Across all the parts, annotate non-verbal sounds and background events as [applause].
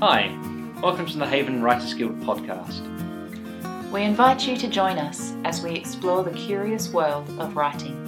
Hi, welcome to the Haven Writers Guild podcast. We invite you to join us as we explore the curious world of writing.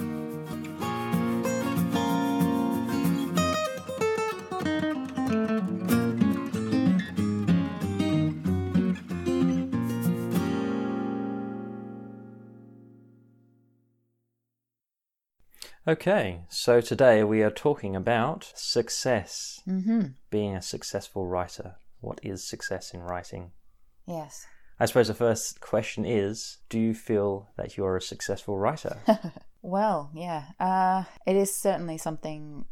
Okay, so today we are talking about success. Mm-hmm. Being a successful writer. What is success in writing? Yes. I suppose the first question is Do you feel that you're a successful writer? [laughs] Well, yeah. Uh, it is certainly something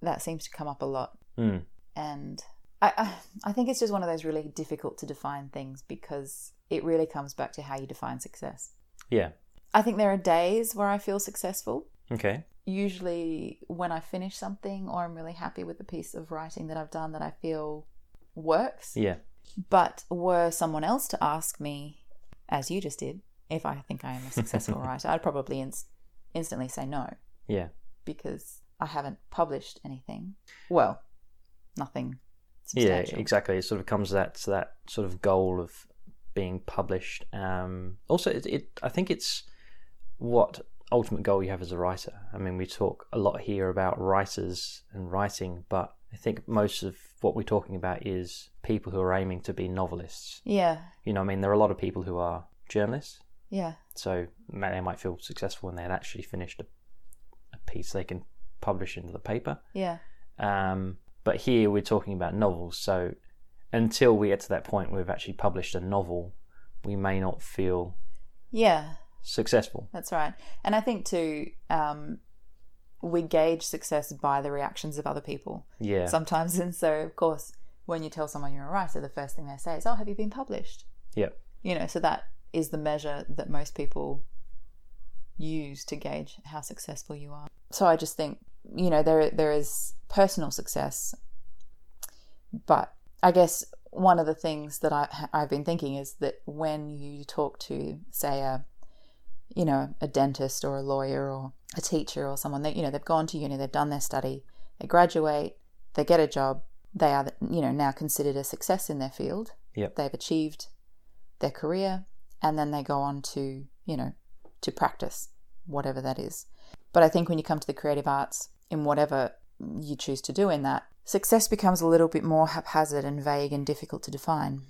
that seems to come up a lot. Hmm. And I, I, I think it's just one of those really difficult to define things because it really comes back to how you define success. Yeah. I think there are days where I feel successful. Okay. Usually, when I finish something or I'm really happy with the piece of writing that I've done that I feel works. Yeah. But were someone else to ask me, as you just did, if I think I am a successful [laughs] writer, I'd probably inst- instantly say no Yeah. because I haven't published anything. Well, nothing Yeah, exactly. It sort of comes that to that sort of goal of being published. Um, also, it, it I think it's what ultimate goal you have as a writer. I mean, we talk a lot here about writers and writing, but I think most of what we're talking about is people who are aiming to be novelists. Yeah, You know, I mean, there are a lot of people who are journalists, yeah, so they might feel successful when they'd actually finished a, a piece they can publish into the paper. yeah, Um, but here we're talking about novels, so until we get to that point where we've actually published a novel, we may not feel yeah. Successful. That's right. And I think too, um, we gauge success by the reactions of other people Yeah, sometimes. [laughs] And so, of course, when you tell someone you're a writer, the first thing they say is, "Oh, have you been published?" yeah, You know, so that is the measure that most people use to gauge how successful you are. So I just think, you know, there there is personal success, but I guess one of the things that I I've been thinking is that when you talk to, say, a you know, a dentist or a lawyer or a teacher or someone that you know they've gone to uni, they've done their study, they graduate, they get a job, they are you know now considered a success in their field. Yep. They've achieved their career, and then they go on to you know to practice whatever that is. But I think when you come to the creative arts, in whatever you choose to do in that, success becomes a little bit more haphazard and vague and difficult to define.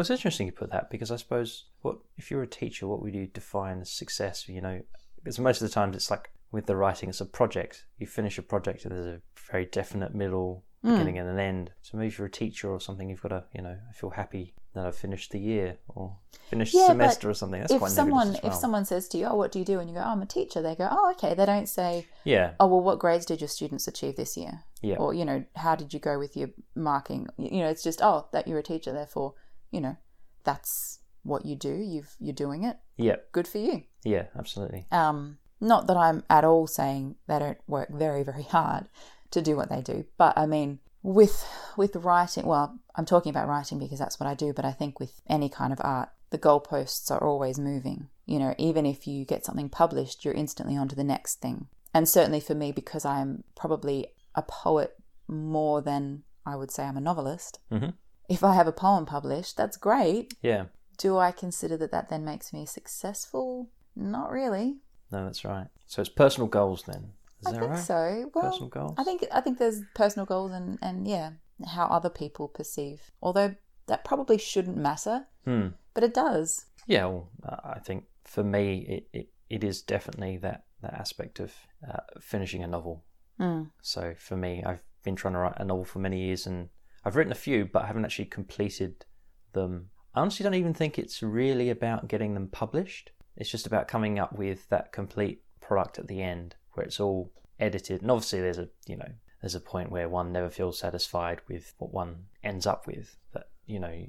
Well, it's interesting you put that because I suppose what if you're a teacher, what would you define as success? You know, because most of the times it's like with the writing, it's a project. You finish a project and there's a very definite middle, hmm. beginning, and an end. So maybe if you're a teacher or something, you've got to, you know, I feel happy that I've finished the year or finished Yeah, the semester or something. That's if quite someone well. if someone says to you, "Oh, what do you do?" and you go, "Oh, I'm a teacher," they go, "Oh, okay." They don't say, yeah, "Oh, well, what grades did your students achieve this year?" yeah, Or you know, how did you go with your marking? You know, it's just, "Oh, that you're a teacher, therefore, you know, that's what you do. You've you're doing it. yeah, Good for you." yeah, absolutely. Um, not that I'm at all saying they don't work very, very hard to do what they do, but I mean, with with writing, well, I'm talking about writing because that's what I do, but I think with any kind of art, the goalposts are always moving. You know, even if you get something published, you're instantly on to the next thing. And certainly for me, because I'm probably a poet more than I would say I'm a novelist. Mhm. If I have a poem published, that's great. Yeah, Do I consider that that then makes me successful? Not really. no, that's right. So it's personal goals then. Is I that think right? so. Well, Personal goals. I think I think there's personal goals and and yeah, how other people perceive. Although that probably shouldn't matter, Hmm. but it does. Yeah, well, I think for me, it, it, it is definitely that, that aspect of uh, finishing a novel. Mm. So for me, I've been trying to write a novel for many years and I've written a few, but I haven't actually completed them. I honestly don't even think it's really about getting them published. It's just about coming up with that complete product at the end where it's all edited. And obviously, there's a, you know, there's a point where one never feels satisfied with what one ends up with. That, you know,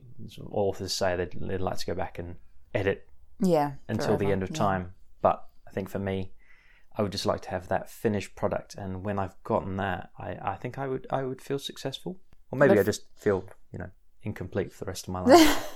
authors say they'd, they'd like to go back and edit Yeah. until the end of yeah. time. But I think for me, I would just like to have that finished product, and when I've gotten that, I, I think I would I would feel successful, or maybe I just feel you know incomplete for the rest of my [laughs] life.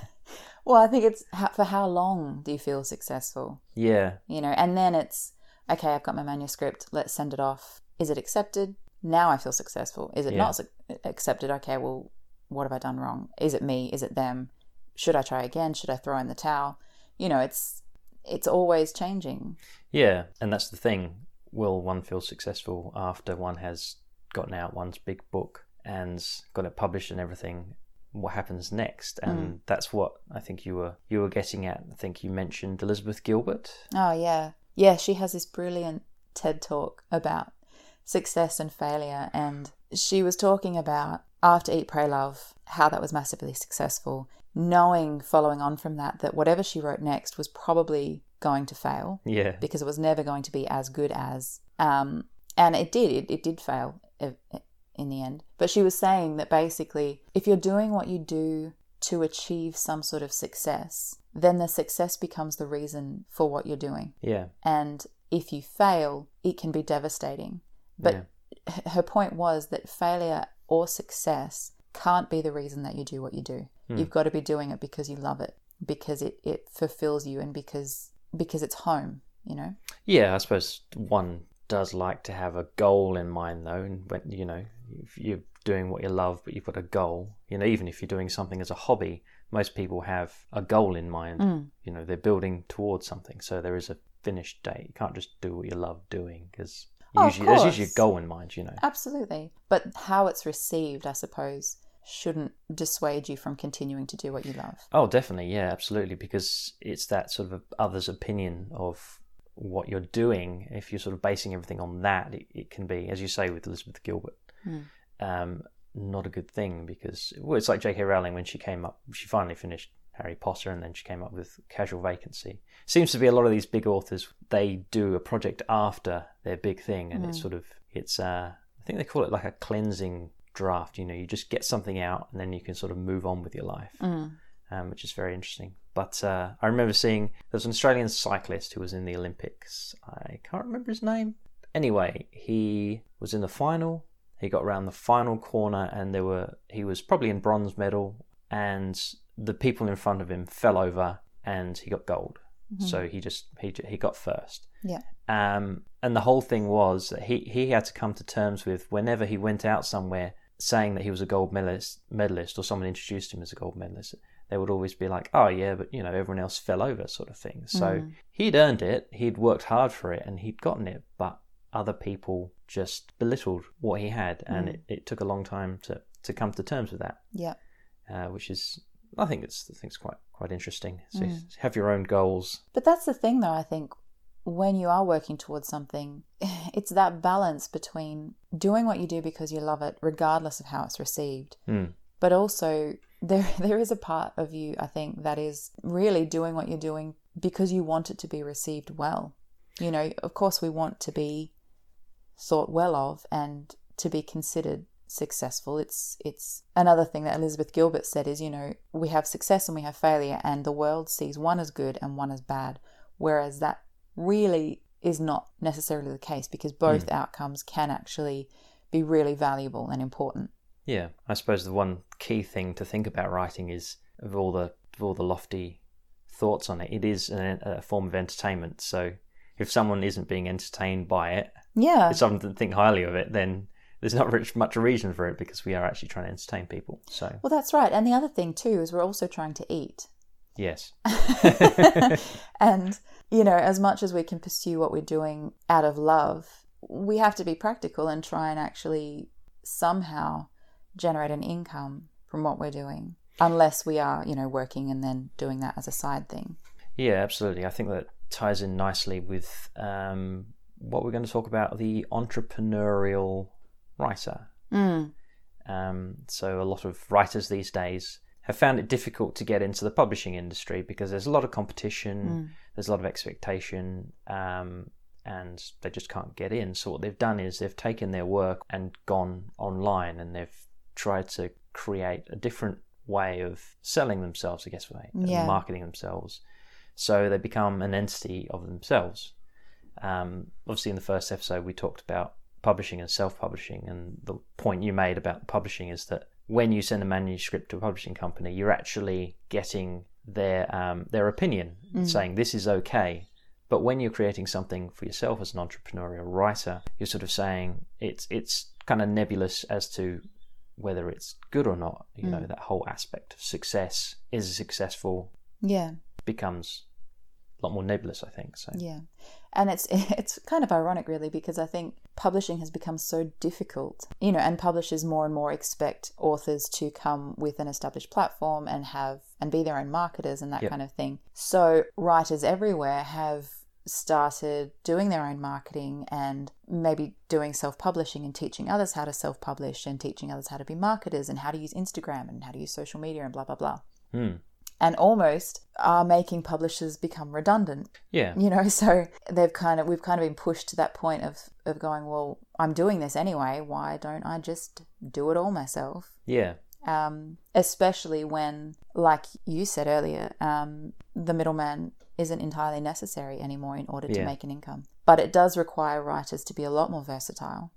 well, I think it's how, for how long do you feel successful? yeah, You know, and then it's okay. I've got my manuscript. Let's send it off. Is it accepted? Now I feel successful. Is it Yeah. not su- accepted? Okay, well, what have I done wrong? Is it me? Is it them? Should I try again? Should I throw in the towel? You know, it's it's always changing. Yeah, and that's the thing. Will one feel successful after one has gotten out one's big book and got it published and everything? What happens next? And Mm. that's what I think you were you were getting at. I think you mentioned Elizabeth Gilbert. Oh yeah. Yeah, she has this brilliant TED talk about success and failure and she was talking about after Eat Pray Love how that was massively successful, knowing following on from that that whatever she wrote next was probably going to fail Yeah, because it was never going to be as good as um and it did it, it did fail in the end. But she was saying that basically if you're doing what you do to achieve some sort of success then the success becomes the reason for what you're doing. Yeah, and if you fail it can be devastating. But yeah. her point was that failure or success can't be the reason that you do what you do. Hmm. you've got to be doing it because you love it because it, it fulfills you and because because it's home you know? Yeah, I suppose one does like to have a goal in mind, though, and when you know if you're doing what you love, but you've got a goal. You know, even if you're doing something as a hobby, most people have a goal in mind. Mm. You know, they're building towards something, so there is a finished date. You can't just do what you love doing because Oh, usually there's usually a goal in mind. You know. Absolutely. But how it's received, I suppose, shouldn't dissuade you from continuing to do what you love. Oh, definitely, yeah, absolutely, because it's that sort of other's opinion of what you're doing. If you're sort of basing everything on that, it, it can be, as you say with Elizabeth Gilbert, Hmm. um, not a good thing because well, it's like J.K. Rowling when she came up, she finally finished Harry Potter, and then she came up with Casual Vacancy. Seems to be a lot of these big authors they do a project after their big thing, and it's sort of it's uh, I think they call it like a cleansing draft. You know, you just get something out, and then you can sort of move on with your life Mm. um, which is very interesting. But uh, I remember seeing there was an Australian cyclist who was in the Olympics. I can't remember his name. Anyway, he was in the final. He got around the final corner, and there were he was probably in bronze medal, and the people in front of him fell over, and he got gold. So he just he he got first. Yeah. Um, and the whole thing was that he, he had to come to terms with whenever he went out somewhere saying that he was a gold medalist, medalist or someone introduced him as a gold medalist, they would always be like, oh, yeah, but you know, everyone else fell over, sort of thing. So he'd earned it, he'd worked hard for it, and he'd gotten it, but other people just belittled what he had, and it, it took a long time to, to come to terms with that, Yeah. uh, which is, I think it's, I think it's quite quite interesting. So have your own goals. But that's the thing, though, I think when you are working towards something, [laughs] it's that balance between doing what you do because you love it, regardless of how it's received, Mm. but also [laughs] there there is a part of you, I think, that is really doing what you're doing because you want it to be received well. You know, of course, we want to be thought well of and to be considered successful. It's it's another thing that Elizabeth Gilbert said is, you know, we have success and we have failure and the world sees one as good and one as bad, whereas that really is not necessarily the case because hmm. both outcomes can actually be really valuable and important. Yeah, I suppose the one key thing to think about writing is of all the of all the lofty thoughts on it, it is an, a form of entertainment. So if someone isn't being entertained by it, Yeah. if someone doesn't think highly of it, then there's not rich, much reason for it because we are actually trying to entertain people. So Well, that's right. And the other thing too is we're also trying to eat. yes, [laughs] [laughs] and, you know, as much as we can pursue what we're doing out of love, we have to be practical and try and actually somehow generate an income from what we're doing, unless we are, you know, working and then doing that as a side thing. yeah, absolutely. I think that ties in nicely with um, what we're going to talk about the entrepreneurial writer. Mm. Um, so a lot of writers these days have found it difficult to get into the publishing industry because there's a lot of competition, there's a lot of expectation, um, and they just can't get in. So what they've done is they've taken their work and gone online, and they've tried to create a different way of selling themselves, I guess, and Yeah. marketing themselves. So they become an entity of themselves. Um, obviously, in the first episode, we talked about publishing and self-publishing, and the point you made about publishing is that when you send a manuscript to a publishing company, you're actually getting their um, their opinion, saying this is okay. But when you're creating something for yourself as an entrepreneurial writer, you're sort of saying it's it's kind of nebulous as to whether it's good or not. You know, that whole aspect of success is successful Yeah. becomes lot more nebulous, I think. So Yeah, and it's [laughs] it's kind of ironic, really, because I think publishing has become so difficult, you know, and publishers more and more expect authors to come with an established platform and have and be their own marketers and that Yep. kind of thing. So writers everywhere have started doing their own marketing and maybe doing self-publishing and teaching others how to self-publish and teaching others how to be marketers and how to use Instagram and how to use social media and blah blah blah Hmm. And almost are making publishers become redundant. Yeah, you know [laughs] so they've kind of we've kind of been pushed to that point of of going well i'm doing this anyway. Why don't i just do it all myself? Yeah, um, especially when like you said earlier um, the middleman isn't entirely necessary anymore in order to Yeah. make an income. But it does require writers to be a lot more versatile.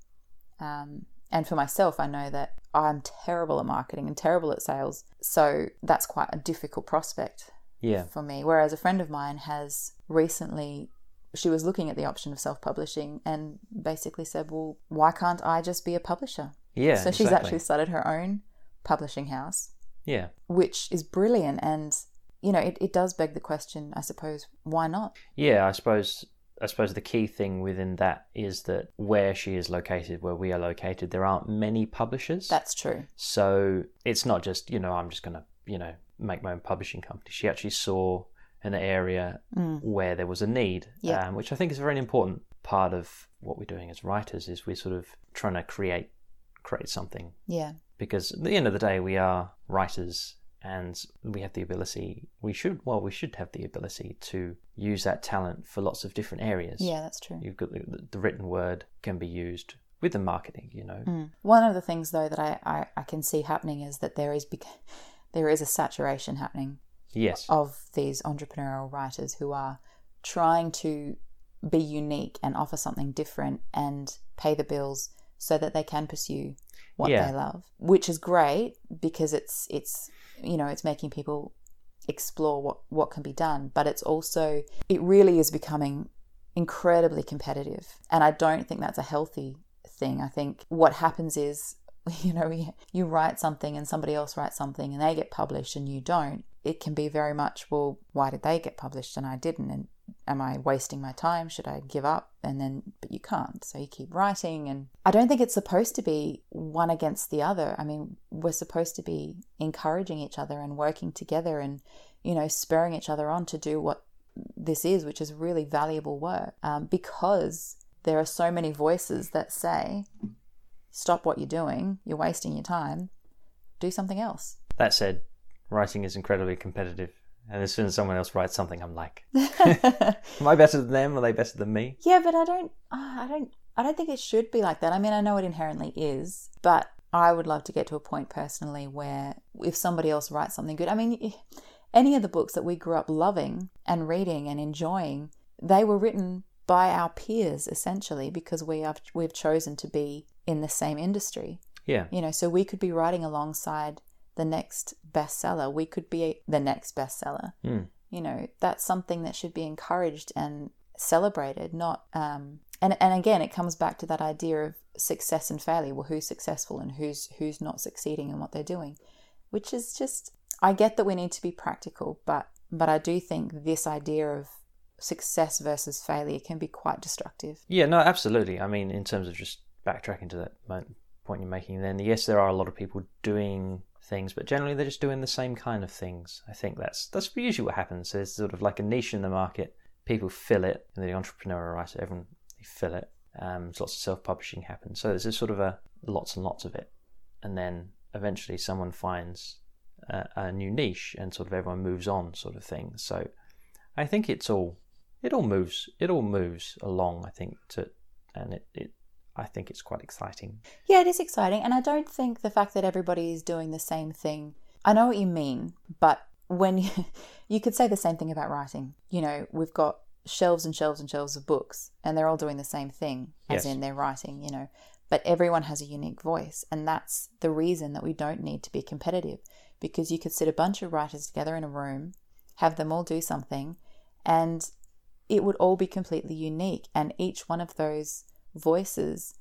Um, and for myself i know that i'm terrible at marketing and terrible at sales so that's quite a difficult prospect yeah, for me. Whereas a friend of mine has recently, she was looking at the option of self publishing and basically said, Well, why can't I just be a publisher? yeah. so she's exactly. actually started her own publishing house, yeah, which is brilliant. And, you know, it, it does beg the question, I suppose, why not? yeah. I suppose I suppose the key thing within that is that where she is located, where we are located, there aren't many publishers. That's true. So it's not just, you know, I'm just going to, you know, make my own publishing company. She actually saw an area Mm. where there was a need, Yeah. um, which I think is a very important part of what we're doing as writers is we're sort of trying to create create something Yeah. because at the end of the day we are writers and we have the ability we should well we should have the ability to use that talent for lots of different areas Yeah, that's true. you've got the, the written word can be used with the marketing you know Mm. One of the things, though, that I, I, I can see happening is that there is [laughs] there is a saturation happening yes of these entrepreneurial writers who are trying to be unique and offer something different and pay the bills so that they can pursue what Yeah. they love which is great because it's it's you know it's making people explore what what can be done but it's also it really is becoming incredibly competitive. And i don't think that's a healthy thing. I think what happens is [laughs] you know you- [laughs] you write something and somebody else writes something and they get published and you don't. It can be very much well why did they get published and i didn't? And am i wasting my time? Should i give up? And then but you can't. So you keep writing and i don't think it's supposed to be one against the other. I mean we're supposed to be encouraging each other and working together and you know spurring each other on to do what this is which is really valuable work. Um, because there are so many voices that say stop what you're doing. You're wasting your time. Do something else. That said writing is incredibly competitive and as soon as someone else writes something i'm like [laughs] am i better than them are they better than me Yeah, but I don't. ah, I don't. I don't think it should be like that. I mean, I know it inherently is, but I would love to get to a point personally where if somebody else writes something good, I mean, any of the books that we grew up loving and reading and enjoying, they were written by our peers essentially because we have we've chosen to be in the same industry. yeah You know, so we could be writing alongside the next bestseller. We could be the next bestseller. Hmm. You know, that's something that should be encouraged and celebrated, not um and and again it comes back to that idea of success and failure. Well, who's successful and who's who's not succeeding in what they're doing. Which is just I get that we need to be practical, but but I do think this idea of success versus failure can be quite destructive. Yeah, no, absolutely. I mean, in terms of just backtracking to that point you're making, then yes, there are a lot of people doing things, but generally they're just doing the same kind of things. I think that's that's usually what happens. There's sort of like a niche in the market. People fill it, and the entrepreneurial writer, everyone they fill it. Um, lots of self-publishing happens. So there's just sort of a lots and lots of it, and then eventually someone finds a, a new niche, and sort of everyone moves on, sort of thing. So I think it's all it all moves it all moves along i think to and it, it i think it's quite exciting Yeah, it is exciting. And I don't think the fact that everybody is doing the same thing, I know what you mean, but when you, [laughs] you could say the same thing about writing, you know, we've got shelves and shelves and shelves of books, and they're all doing the same thing, as Yes. in they're writing, you know, but everyone has a unique voice. And that's the reason that we don't need to be competitive because you could sit a bunch of writers together in a room, have them all do something, and it would all be completely unique. And each one of those voices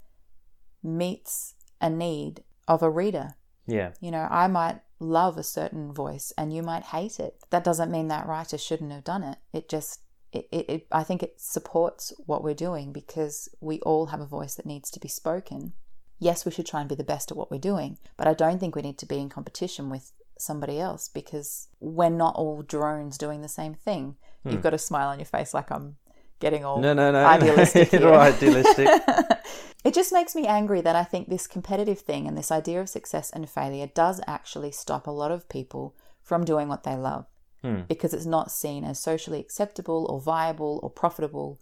meets a need of a reader Yeah. You know, I might love a certain voice and you might hate it. That doesn't mean that writer shouldn't have done it. It just, it, it, it, I think it supports what we're doing because we all have a voice that needs to be spoken. Yes, we should try and be the best at what we're doing, but I don't think we need to be in competition with somebody else because we're not all drones doing the same thing. You've hmm. got a smile on your face like I'm getting all No, no, no. idealistic [laughs] no. idealistic. [laughs] it just makes me angry that I think this competitive thing and this idea of success and failure does actually stop a lot of people from doing what they love Hmm. because it's not seen as socially acceptable or viable or profitable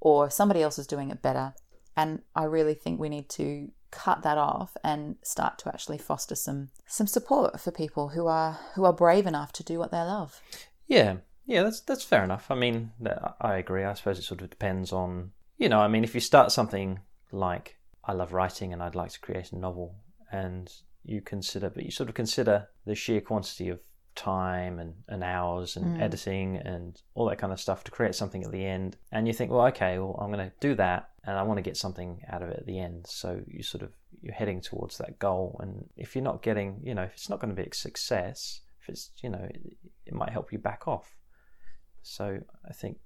or somebody else is doing it better. And I really think we need to cut that off and start to actually foster some some support for people who are who are brave enough to do what they love. Yeah, yeah, that's that's fair enough. I mean, I agree. I suppose it sort of depends on you know. I mean, if you start something like I love writing and I'd like to create a novel, and you consider, but you sort of consider the sheer quantity of time and, and hours and mm. editing and all that kind of stuff to create something at the end, and you think, well, okay, well, I'm going to do that, and I want to get something out of it at the end. So you sort of you're heading towards that goal, and if you're not getting, you know, if it's not going to be a success, if it's you know, it, it might help you back off. So I think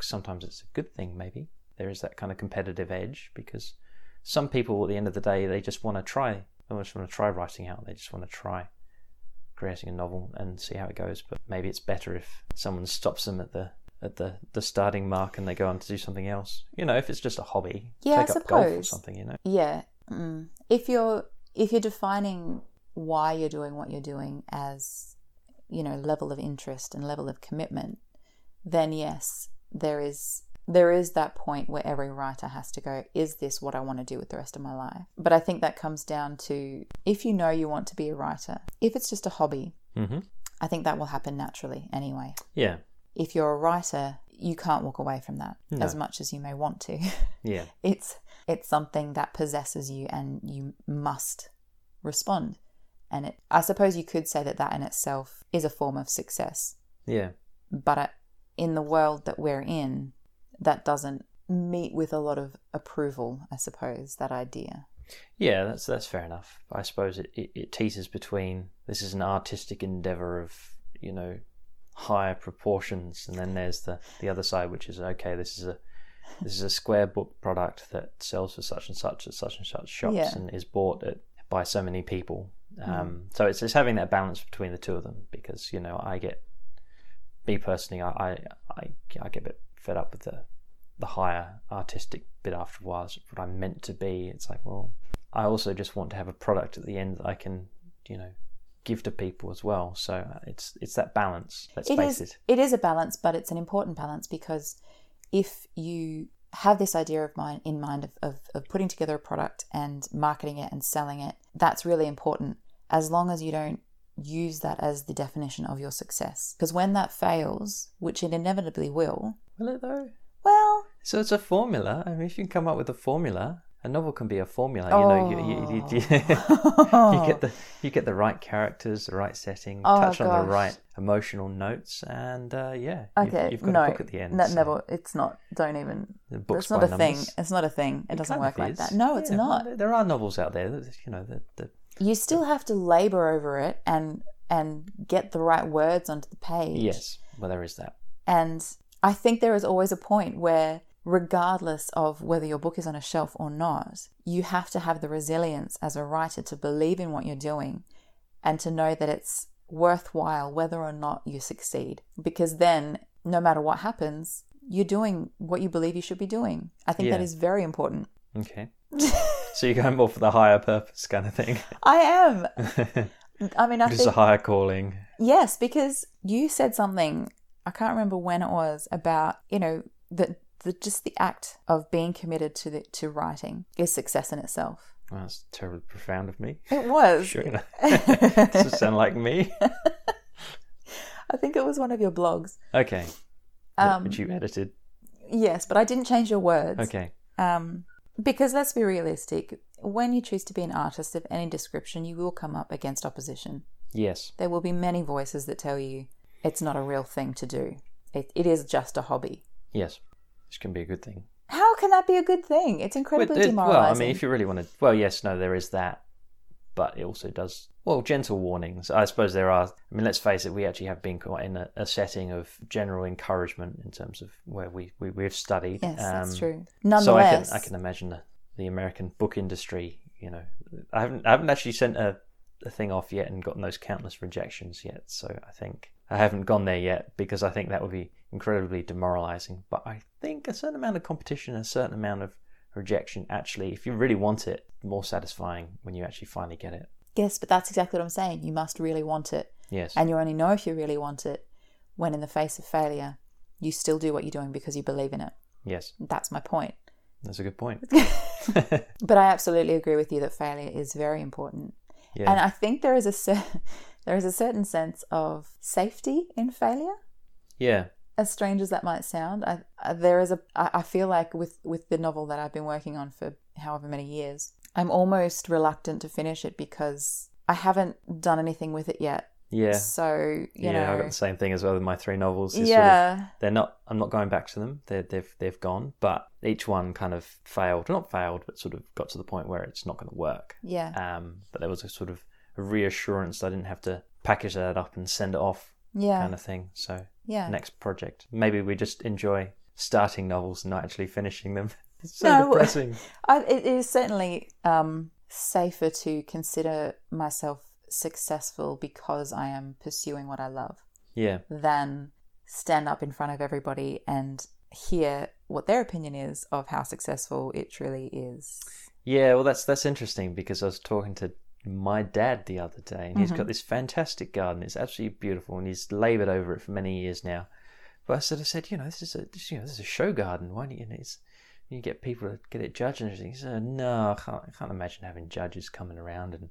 sometimes it's a good thing, maybe. There is that kind of competitive edge because some people at the end of the day, they just want to try, they just want to try writing out, they just want to try creating a novel and see how it goes. But maybe it's better if someone stops them at the at the, the starting mark and they go on to do something else. You know, if it's just a hobby, Yeah, I take up golf or suppose. something, you know. Yeah. Mm. If you're if you're defining why you're doing what you're doing as you know level of interest and level of commitment, then yes, there is there is that point where every writer has to go, is this what I want to do with the rest of my life? But I think that comes down to if you know you want to be a writer, if it's just a hobby, hmm I think that will happen naturally anyway. Yeah, If you're a writer, you can't walk away from that No. as much as you may want to. [laughs] yeah, it's it's something that possesses you and you must respond and it i suppose you could say that that in itself is a form of success yeah. but uh, in the world that we're in that doesn't meet with a lot of approval i suppose that idea Yeah, that's that's fair enough. I suppose it, it, it teeters between this is an artistic endeavor of you know higher proportions, and then there's the the other side, which is okay. This is a this is a square book product that sells for such and such at such and such shops Yeah. and is bought at, by so many people. Um, So it's it's having that balance between the two of them because you know I get me personally I I, I, I get a bit fed up with the the higher artistic bit after a while. It's what I'm meant to be. It's like, well, I also just want to have a product at the end that I can, you know, give to people as well. So it's it's that balance. Let's It face is it. it is a balance but it's an important balance because if you have this idea of mind in mind of, of, of putting together a product and marketing it and selling it that's really important as long as you don't use that as the definition of your success because when that fails which it inevitably will Will it though? well So it's a formula. I mean, if you can come up with a formula, a novel can be a formula. You know, you, you, you, you, [laughs] get the you get the right characters, the right setting, Oh, touch on the right emotional notes, and uh, yeah, you've- okay you've, got no a book at the end. that so never it's not don't even the book's it's not by a thing numbers. it's not a thing it, doesn't work like that no it's Yeah, well, not there- there are novels out there that you know that, that you still have to labor over it and and get the right words onto the page. Yes, well there is that. and i think there is always a point where regardless of whether your book is on a shelf or not you have to have the resilience as a writer to believe in what you're doing and to know that it's worthwhile whether or not you succeed. Because then no matter what happens you're doing what you believe you should be doing. I think that Yeah. is very important. Okay, [laughs] so you're going more for the higher purpose kind of thing. [laughs] i am [laughs] i mean i Just a higher calling. Yes, because you said something I can't remember when it was about you know that the just the act of being committed to the to writing is success in itself. Well, that's terribly profound of me. It was. Sure, [laughs] does it sound like me? I think it was one of your blogs. Okay, Um, which you edited. Yes, but I didn't change your words. Okay, Um, because let's be realistic. When you choose to be an artist of any description, you will come up against opposition. yes, There will be many voices that tell you it's not a real thing to do. It, it is just a hobby. yes, which can be a good thing. How can that be a good thing? It's incredibly Well, it- demoralizing. well, I mean, if you really want to, well, yes, no, there is that, but it also does well, gentle warnings. I suppose there are. I mean, let's face it, we actually have been quite in a, a setting of general encouragement in terms of where we, we, we've studied. Yes, that's Um, true. So I can, I can imagine the, the American book industry, you know, I haven't, I haven't actually sent a, a thing off yet and gotten those countless rejections yet. So I think I haven't gone there yet because I think that would be incredibly demoralizing. But I think a certain amount of competition, a certain amount of rejection, actually, if you really want it, more satisfying when you actually finally get it. Yes, but that's exactly what I'm saying. You must really want it. Yes. And you only know if you really want it when, in the face of failure, you still do what you're doing because you believe in it. yes. That's my point. That's a good point. [laughs] [laughs] But I absolutely agree with you that failure is very important. Yeah. And I think there is a cer- [laughs] there is a certain sense of safety in failure. yeah. As strange as that might sound, I, I, there is a. I, I feel like with with the novel that I've been working on for however many years, I'm almost reluctant to finish it because I haven't done anything with it yet. Yeah. So you yeah, know, I've got the same thing as well with my three novels. It's sort of- yeah, they're not. I'm not going back to them. They're, they've they've gone. But each one kind of failed. Not failed, but sort of got to the point where it's not going to work. yeah, Um, but there was a sort of a reassurance that I didn't have to package that up and send it off, yeah, kind of thing. So yeah. next project, maybe we just enjoy starting novels and not actually finishing them. [laughs] It's so No, depressing. [laughs] I, it is certainly um, safer to consider myself successful because I am pursuing what I love Yeah, than stand up in front of everybody and hear what their opinion is of how successful it truly is. yeah. Well, that's that's interesting because I was talking to my dad the other day, and he's Mm-hmm. got this fantastic garden. It's absolutely beautiful, and he's laboured over it for many years now. But I said, I said, you know, this is a this, you know this is a show garden. Why don't you? And it's, you get people to get it judged and everything. Said, no, I can't, I can't imagine having judges coming around and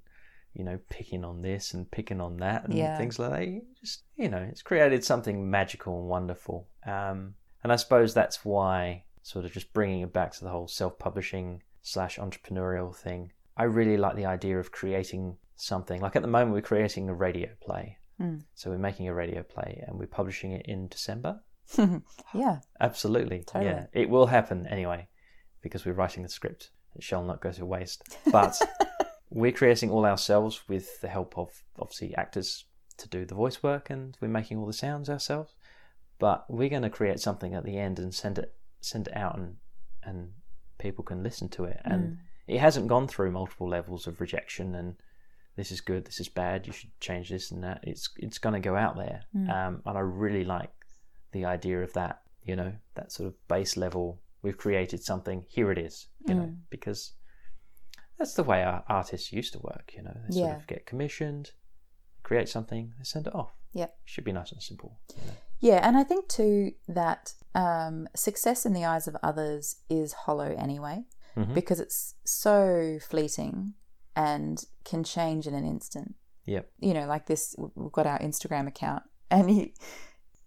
you know picking on this and picking on that and Yeah. things like that. You just you know, it's created something magical and wonderful. Um, and I suppose that's why sort of just bringing it back to the whole self-publishing slash entrepreneurial thing. I really like the idea of creating something. Like at the moment, we're creating a radio play. Mm. So we're making a radio play and we're publishing it in December. [laughs] yeah, Absolutely. Totally. Yeah. It will happen anyway because we're writing the script. It shall not go to waste. But [laughs] we're creating all ourselves with the help of obviously actors to do the voice work and we're making all the sounds ourselves. But we're going to create something at the end and send it send it out and and people can listen to it and it hasn't gone through multiple levels of rejection and this is good, this is bad, you should change this and that. It's it's going to go out there, um, and I really like the idea of that. You know, that sort of base level. We've created something. Here it is. You know, because that's the way our artists used to work. You know, they sort Yeah. of get commissioned, create something, they send it off. yeah. Should be nice and simple. You know? Yeah, and I think too that um, success in the eyes of others is hollow anyway, Mhm. because it's so fleeting and can change in an instant. Yep. You know, like this, we've got our Instagram account, and you,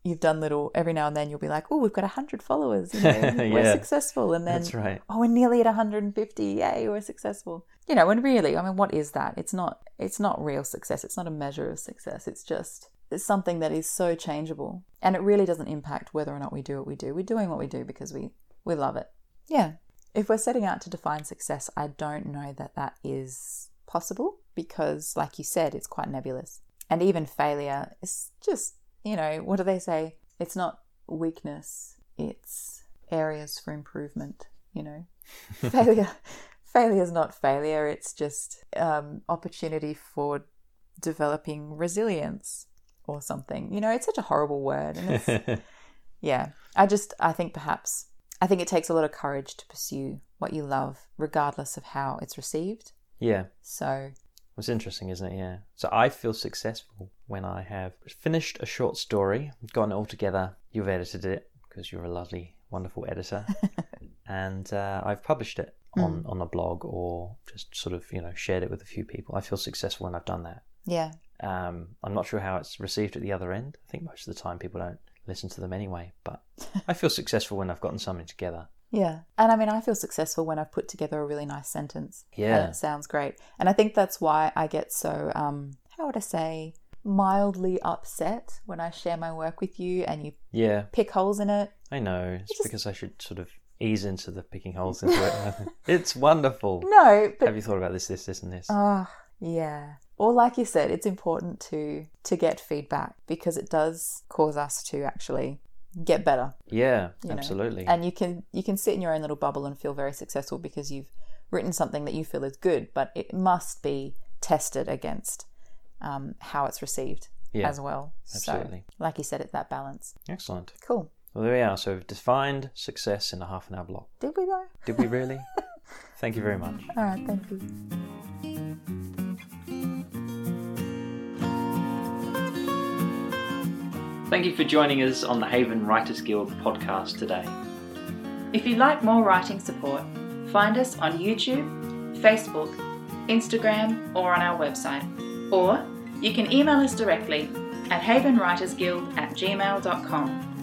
you've done little every now and then. You'll be like, "Oh, we've got hundred followers. You know, [laughs] we're successful," and then That's right. oh, we're nearly at 150. Yay, we're successful. You know, and really, I mean, what is that? It's not. It's not real success. It's not a measure of success. It's just it's something that is so changeable, and it really doesn't impact whether or not we do what we do. We're doing what we do because we we love it. Yeah. If we're setting out to define success, I don't know that that is possible because, like you said, it's quite nebulous, and even failure is just you know what do they say? It's not weakness. It's areas for improvement. You know, [laughs] failure failure is not failure it's just um, opportunity for developing resilience or something you know it's such a horrible word and it's [laughs] yeah i just i think perhaps i think it takes a lot of courage to pursue what you love regardless of how it's received yeah. so It's interesting, isn't it? Yeah. So I feel successful when I have finished a short story, gotten it all together. You've edited it because you're a lovely, wonderful editor, [laughs] and uh, I've published it on on a blog or just sort of you know shared it with a few people. I feel successful when I've done that. yeah Um, I'm not sure how it's received at the other end. I think most of the time people don't listen to them anyway. But [laughs] I feel successful when I've gotten something together. yeah and i mean i feel successful when i've put together a really nice sentence Yeah. and it sounds great and i think that's why i get so um how would i say mildly upset when i share my work with you and you Yeah, pick holes in it I know. It's just- because I should sort of ease into the picking holes into it. [laughs] it's wonderful. [laughs] no but Have you thought about this, this, this, and this? Oh, yeah. or like you said, it's important to to get feedback because it does cause us to actually get better. Yeah, you know. absolutely. And you can you can sit in your own little bubble and feel very successful because you've written something that you feel is good, but it must be tested against um, how it's received Yeah, as well. absolutely. So, like you said, it's that balance. Excellent. Cool. Well, there we are. So we've defined success in a half an hour block. Did we go? Did we really? [laughs] Thank you very much. All right. Thank you. Thank you for joining us on the Haven Writers Guild podcast today. If you'd like more writing support, find us on YouTube, Facebook, Instagram, or on our website. Or you can email us directly at havenwritersguild at gmail.com.